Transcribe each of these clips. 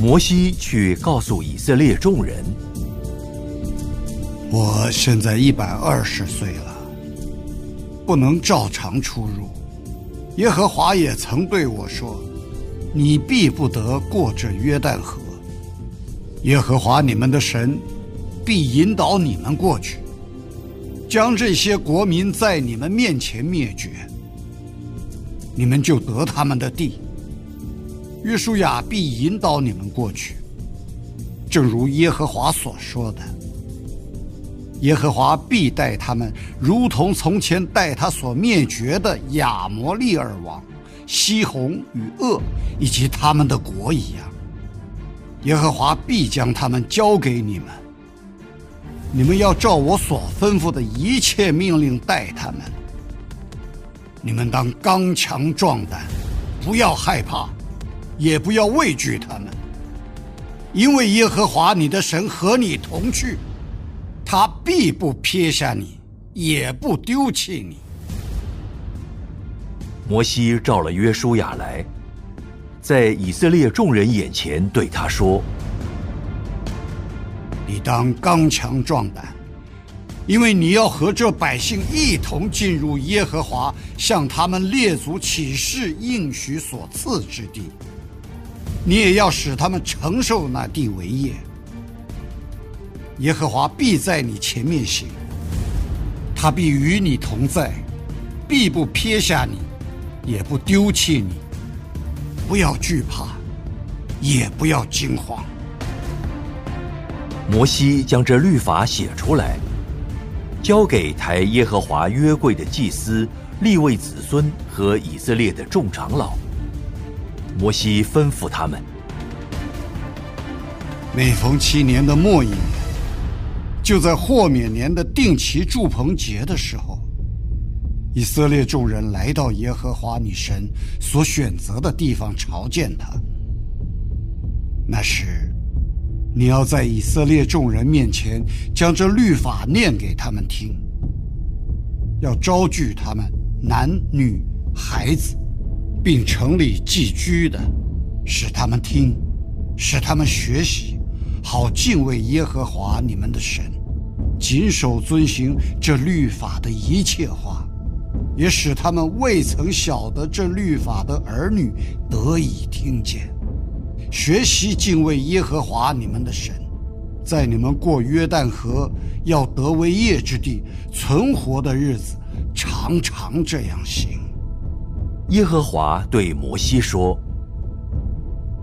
摩西去告诉以色列众人：“我现在一百二十岁了，不能照常出入。耶和华也曾对我说：‘你必不得过这约旦河。’耶和华你们的神必引导你们过去，将这些国民在你们面前灭绝，你们就得他们的地。”约书亚必引导你们过去，正如耶和华所说的。耶和华必待他们，如同从前待他所灭绝的亚摩利尔王西宏与恶以及他们的国一样。耶和华必将他们交给你们，你们要照我所吩咐的一切命令待他们。你们当刚强壮胆，不要害怕。也不要畏惧他们，因为耶和华你的神和你同去，他必不撇下你，也不丢弃你。摩西召了约书亚来，在以色列众人眼前对他说：“你当刚强壮胆，因为你要和这百姓一同进入耶和华向他们列祖起誓应许所赐之地。”你也要使他们承受那地为业。耶和华必在你前面行，他必与你同在，必不撇下你，也不丢弃你。不要惧怕，也不要惊慌。摩西将这律法写出来，交给抬耶和华约柜的祭司、立位子孙和以色列的众长老。摩西吩咐他们：每逢七年的末一年，就在豁免年的定期祝棚节的时候，以色列众人来到耶和华你神所选择的地方朝见他。那时，你要在以色列众人面前将这律法念给他们听，要招聚他们男女孩子。并城里寄居的，使他们听，使他们学习，好敬畏耶和华你们的神，谨守遵行这律法的一切话，也使他们未曾晓得这律法的儿女得以听见，学习敬畏耶和华你们的神，在你们过约旦河要得为业之地存活的日子，常常这样行。耶和华对摩西说：“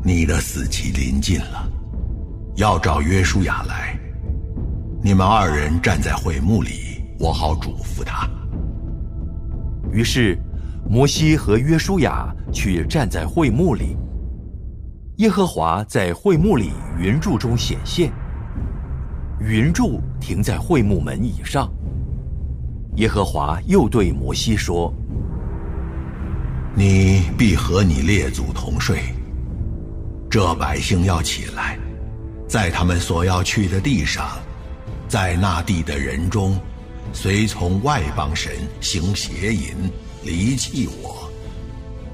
你的死期临近了，要找约书亚来。你们二人站在会幕里，我好嘱咐他。”于是，摩西和约书亚去站在会幕里。耶和华在会幕里云柱中显现，云柱停在会幕门以上。耶和华又对摩西说。你必和你列祖同睡。这百姓要起来，在他们所要去的地上，在那地的人中，随从外邦神行邪淫，离弃我，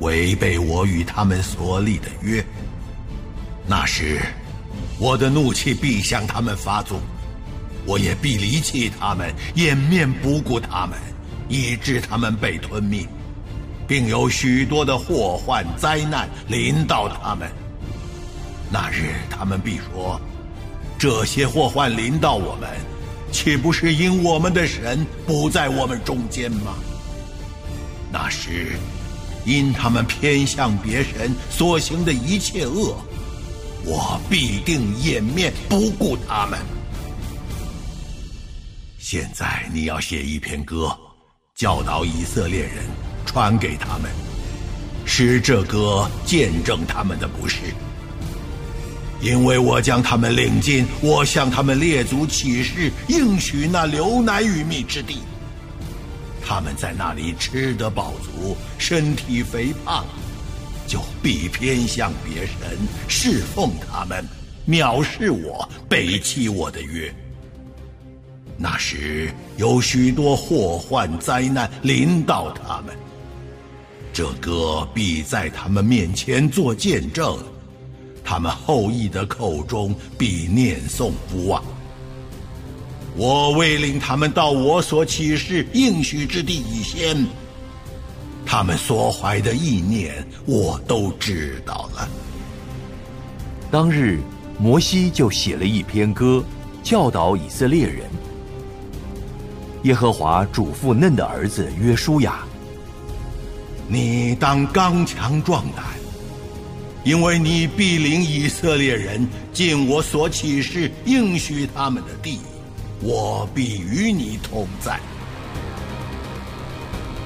违背我与他们所立的约。那时，我的怒气必向他们发作，我也必离弃他们，掩面不顾他们，以致他们被吞灭。并有许多的祸患灾难临到他们。那日他们必说：这些祸患临到我们，岂不是因我们的神不在我们中间吗？那时，因他们偏向别神所行的一切恶，我必定掩面不顾他们。现在你要写一篇歌，教导以色列人，传给他们，使这歌见证他们的不是。因为我将他们领进我向他们列祖起誓应许那流奶与蜜之地，他们在那里吃得饱足，身体肥胖，就必偏向别神，侍奉他们，藐视我，背弃我的约。那时有许多祸患灾难临到他们，这歌必在他们面前做见证，他们后裔的口中必念诵不忘。我未领他们到我所启示应许之地以先，他们所怀的意念我都知道了。当日，摩西就写了一篇歌，教导以色列人。耶和华嘱咐嫩的儿子约书亚：“你当刚强壮胆，因为你必领以色列人进我所启示应许他们的地，我必与你同在。”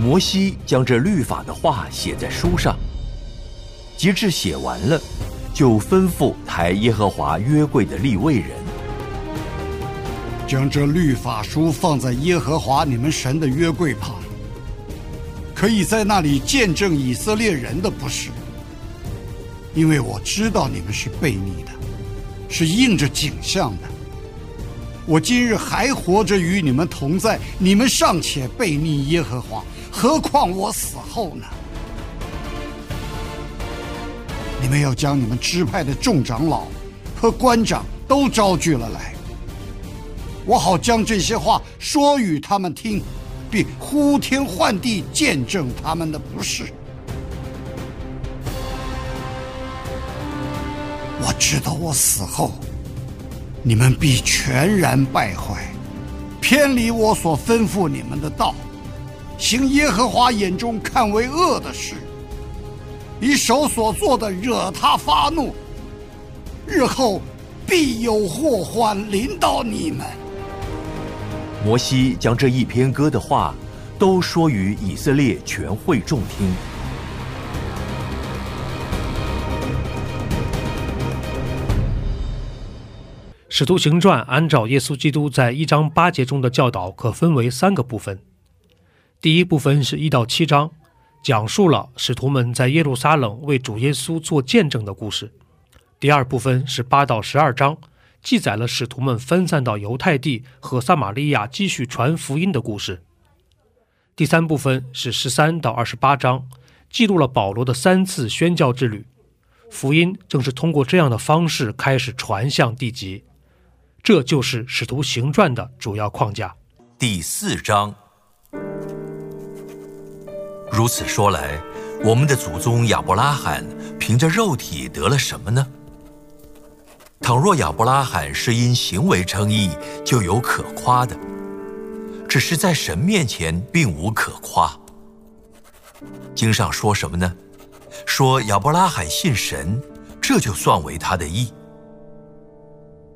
摩西将这律法的话写在书上，及至写完了，就吩咐抬耶和华约柜的立位人。将这律法书放在耶和华你们神的约柜旁，可以在那里见证以色列人的不是，因为我知道你们是悖逆的，是应着景象的。我今日还活着与你们同在，你们尚且悖逆耶和华，何况我死后呢？你们要将你们支派的众长老和官长都招聚了来。我好将这些话说与他们听，并呼天唤地见证他们的不是。我知道我死后，你们必全然败坏，偏离我所吩咐你们的道，行耶和华眼中看为恶的事，以手所做的惹他发怒，日后必有祸患临到你们。摩西将这一篇歌的话，都说与以色列全会众听。使徒行传按照耶稣基督在一章八节中的教导，可分为三个部分。第一部分是一到七章，讲述了使徒们在耶路撒冷为主耶稣做见证的故事。第二部分是八到十二章。记载了使徒们分散到犹太地和撒玛利亚继续传福音的故事。第三部分是十三到二十八章，记录了保罗的三次宣教之旅。福音正是通过这样的方式开始传向地极。这就是使徒行传的主要框架。第四章。如此说来，我们的祖宗亚伯拉罕凭着肉体得了什么呢？倘若亚伯拉罕是因行为称义，就有可夸的；只是在神面前并无可夸。经上说什么呢？说亚伯拉罕信神，这就算为他的义。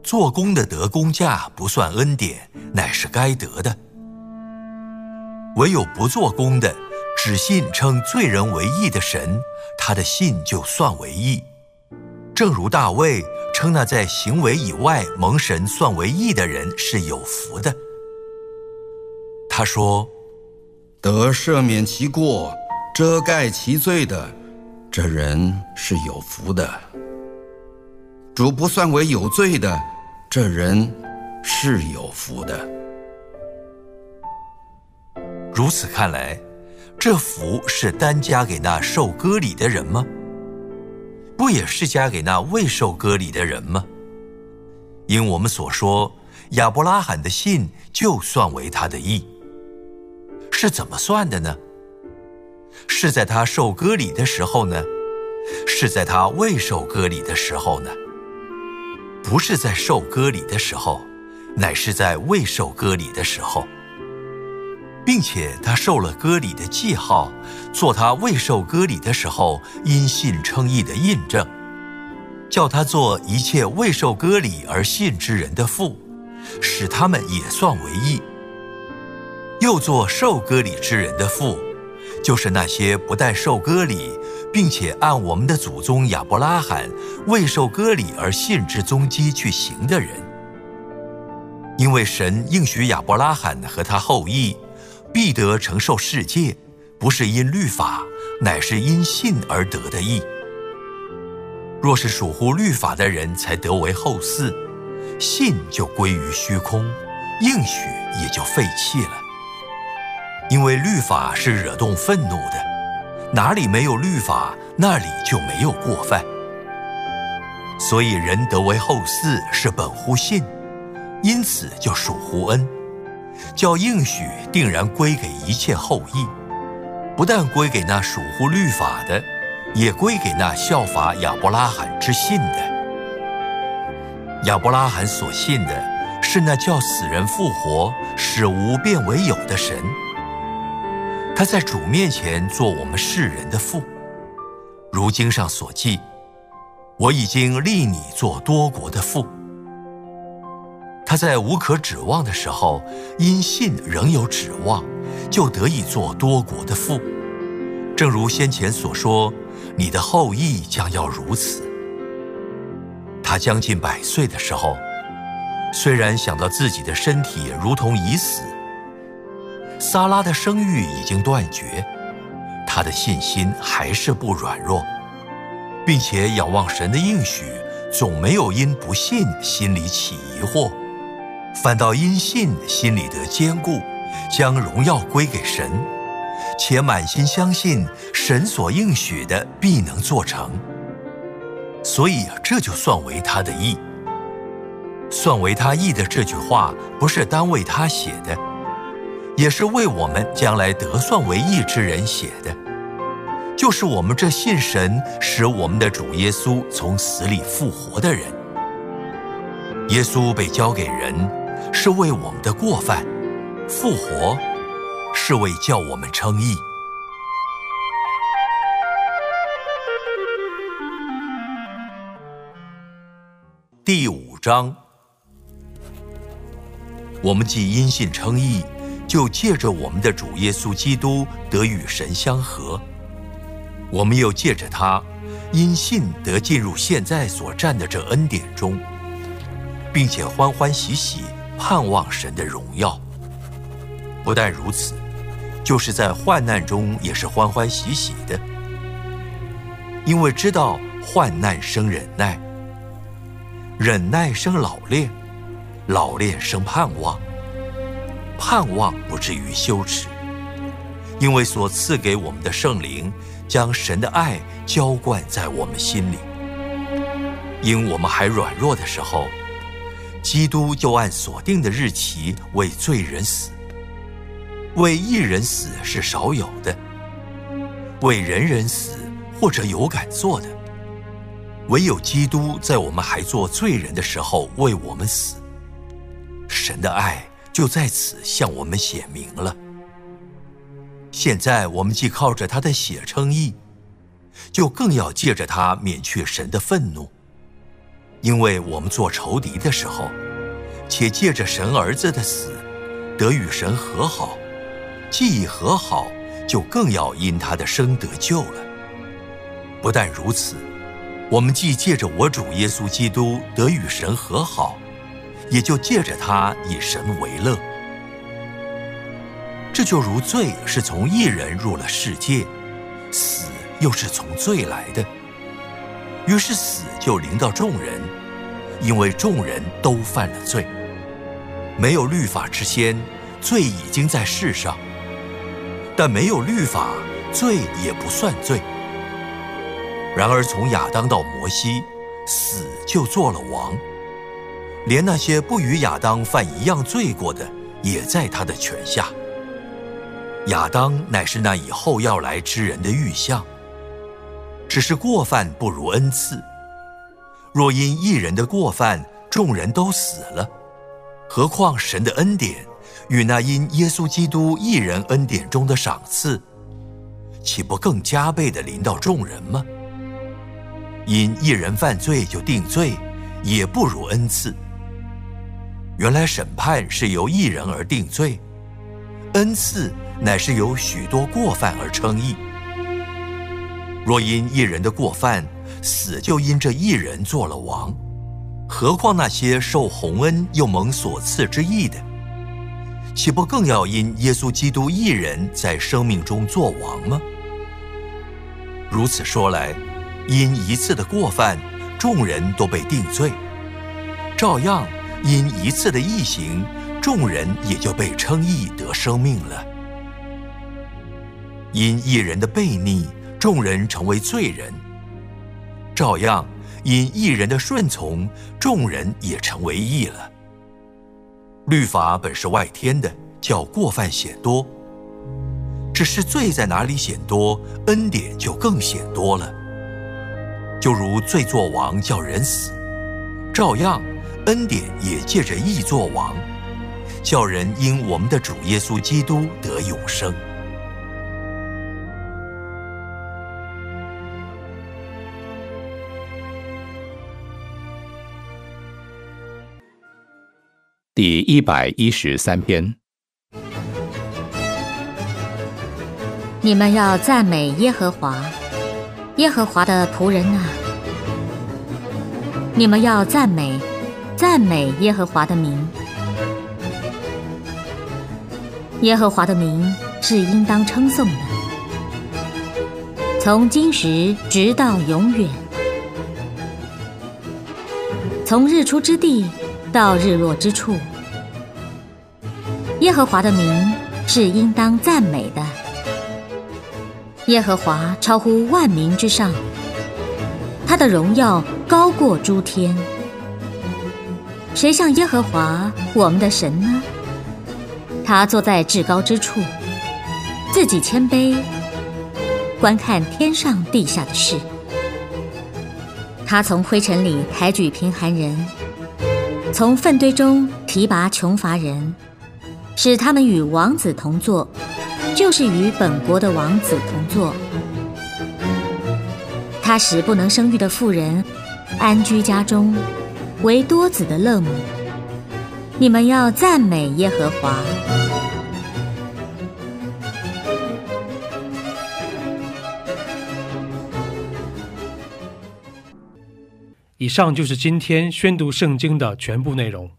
做工的得工价不算恩典，乃是该得的；唯有不做工的，只信称罪人为义的神，他的信就算为义。正如大卫。称那在行为以外蒙神算为义的人是有福的。他说：“得赦免其过、遮盖其罪的，这人是有福的；主不算为有罪的，这人是有福的。”如此看来，这福是单加给那受割礼的人吗？不也是加给那未受割礼的人吗？因我们所说，亚伯拉罕的信就算为他的义，是怎么算的呢？是在他受割礼的时候呢？是在他未受割礼的时候呢？不是在受割礼的时候，乃是在未受割礼的时候，并且他受了割礼的记号，做他未受割礼的时候因信称义的印证，叫他做一切未受割礼而信之人的父，使他们也算为义。又做受割礼之人的父，就是那些不但受割礼，并且按我们的祖宗亚伯拉罕未受割礼而信之宗基去行的人。因为神应许亚伯拉罕和他后裔，必得承受世界，不是因律法，乃是因信而得的义。若是属乎律法的人才得为后嗣，信就归于虚空，应许也就废弃了。因为律法是惹动愤怒的，哪里没有律法，那里就没有过犯。所以人得为后嗣是本乎信，因此就属乎恩，叫应许定然归给一切后裔，不但归给那属乎律法的，也归给那效法亚伯拉罕之信的。亚伯拉罕所信的是那叫死人复活、使无变为有的神。他在主面前做我们世人的父，如经上所记，我已经立你做多国的父。他在无可指望的时候，因信仍有指望，就得以做多国的父。正如先前所说，你的后裔将要如此。他将近百岁的时候，虽然想到自己的身体如同已死。撒拉的生育已经断绝，他的信心还是不软弱，并且仰望神的应许，总没有因不信心里起疑惑，反倒因信心里得坚固，将荣耀归给神，且满心相信神所应许的必能做成。所以这就算为他的义。算为他义的这句话，不是单为他写的。也是为我们将来得算为义之人写的，就是我们这信神使我们的主耶稣从死里复活的人。耶稣被交给人，是为我们的过犯；复活，是为叫我们称义。第五章，我们既因信称义。就借着我们的主耶稣基督得与神相合，我们又借着他，因信得进入现在所占的这恩典中，并且欢欢喜喜盼望神的荣耀。不但如此，就是在患难中也是欢欢喜喜的，因为知道患难生忍耐，忍耐生老练，老练生盼望。盼望不至于羞耻，因为所赐给我们的圣灵将神的爱浇灌在我们心里。因我们还软弱的时候，基督就按所定的日期为罪人死。为一人死是少有的，为人人死或者有敢做的，唯有基督在我们还做罪人的时候为我们死。神的爱。就在此向我们显明了。现在我们既靠着他的血称义，就更要借着他免去神的愤怒，因为我们做仇敌的时候，且借着神儿子的死，得与神和好；既已和好，就更要因他的生得救了。不但如此，我们既借着我主耶稣基督得与神和好。也就借着他以神为乐，这就如罪是从一人入了世界，死又是从罪来的，于是死就临到众人，因为众人都犯了罪。没有律法之先，罪已经在世上；但没有律法，罪也不算罪。然而从亚当到摩西，死就做了王。连那些不与亚当犯一样罪过的，也在他的权下。亚当乃是那以后要来之人的预像。只是过犯不如恩赐。若因一人的过犯，众人都死了，何况神的恩典与那因耶稣基督一人恩典中的赏赐，岂不更加倍的临到众人吗？因一人犯罪就定罪，也不如恩赐。原来审判是由一人而定罪，恩赐乃是由许多过犯而称义。若因一人的过犯，死就因这一人做了王，何况那些受洪恩又蒙所赐之义的，岂不更要因耶稣基督一人在生命中做王吗？如此说来，因一次的过犯，众人都被定罪；照样因一次的义行，众人也就被称义得生命了。因一人的悖逆，众人成为罪人。照样，因一人的顺从，众人也成为义了。律法本是外天的，叫过犯显多；只是罪在哪里显多，恩典就更显多了。就如罪作王，叫人死；照样，恩典也借着义作王，叫人因我们的主耶稣基督得永生。一百一十三篇，你们要赞美耶和华，耶和华的仆人啊！你们要赞美，赞美耶和华的名。耶和华的名是应当称颂的，从今时直到永远，从日出之地。到日落之处，耶和华的名是应当赞美的。耶和华超乎万民之上，他的荣耀高过诸天。谁像耶和华我们的神呢？他坐在至高之处，自己谦卑，观看天上地下的事。他从灰尘里抬举贫寒人。从粪堆中提拔穷乏人，使他们与王子同坐，就是与本国的王子同坐。他使不能生育的妇人安居家中，为多子的乐母。你们要赞美耶和华。以上就是今天宣读圣经的全部内容。